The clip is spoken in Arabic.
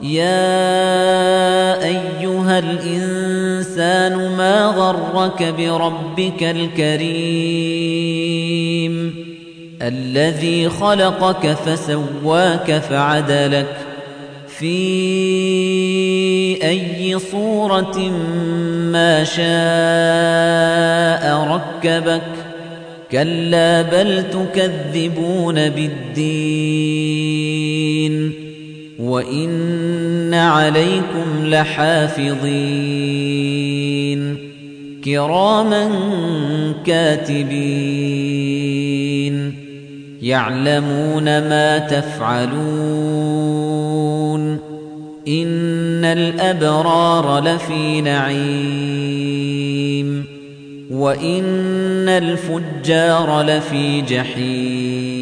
يا أيها الإنسان ما غرك بربك الكريم الذي خلقك فسواك فعدلك في أي صورة ما شاء ركبك كلا بل تكذبون بالدين وَإِنَّ عَلَيْكُمْ لَحَافِظِينَ كِرَامًا كَاتِبِينَ يَعْلَمُونَ مَا تَفْعَلُونَ إِنَّ الْأَبْرَارَ لَفِي نَعِيمٍ وَإِنَّ الْفُجَّارَ لَفِي جَحِيمٍ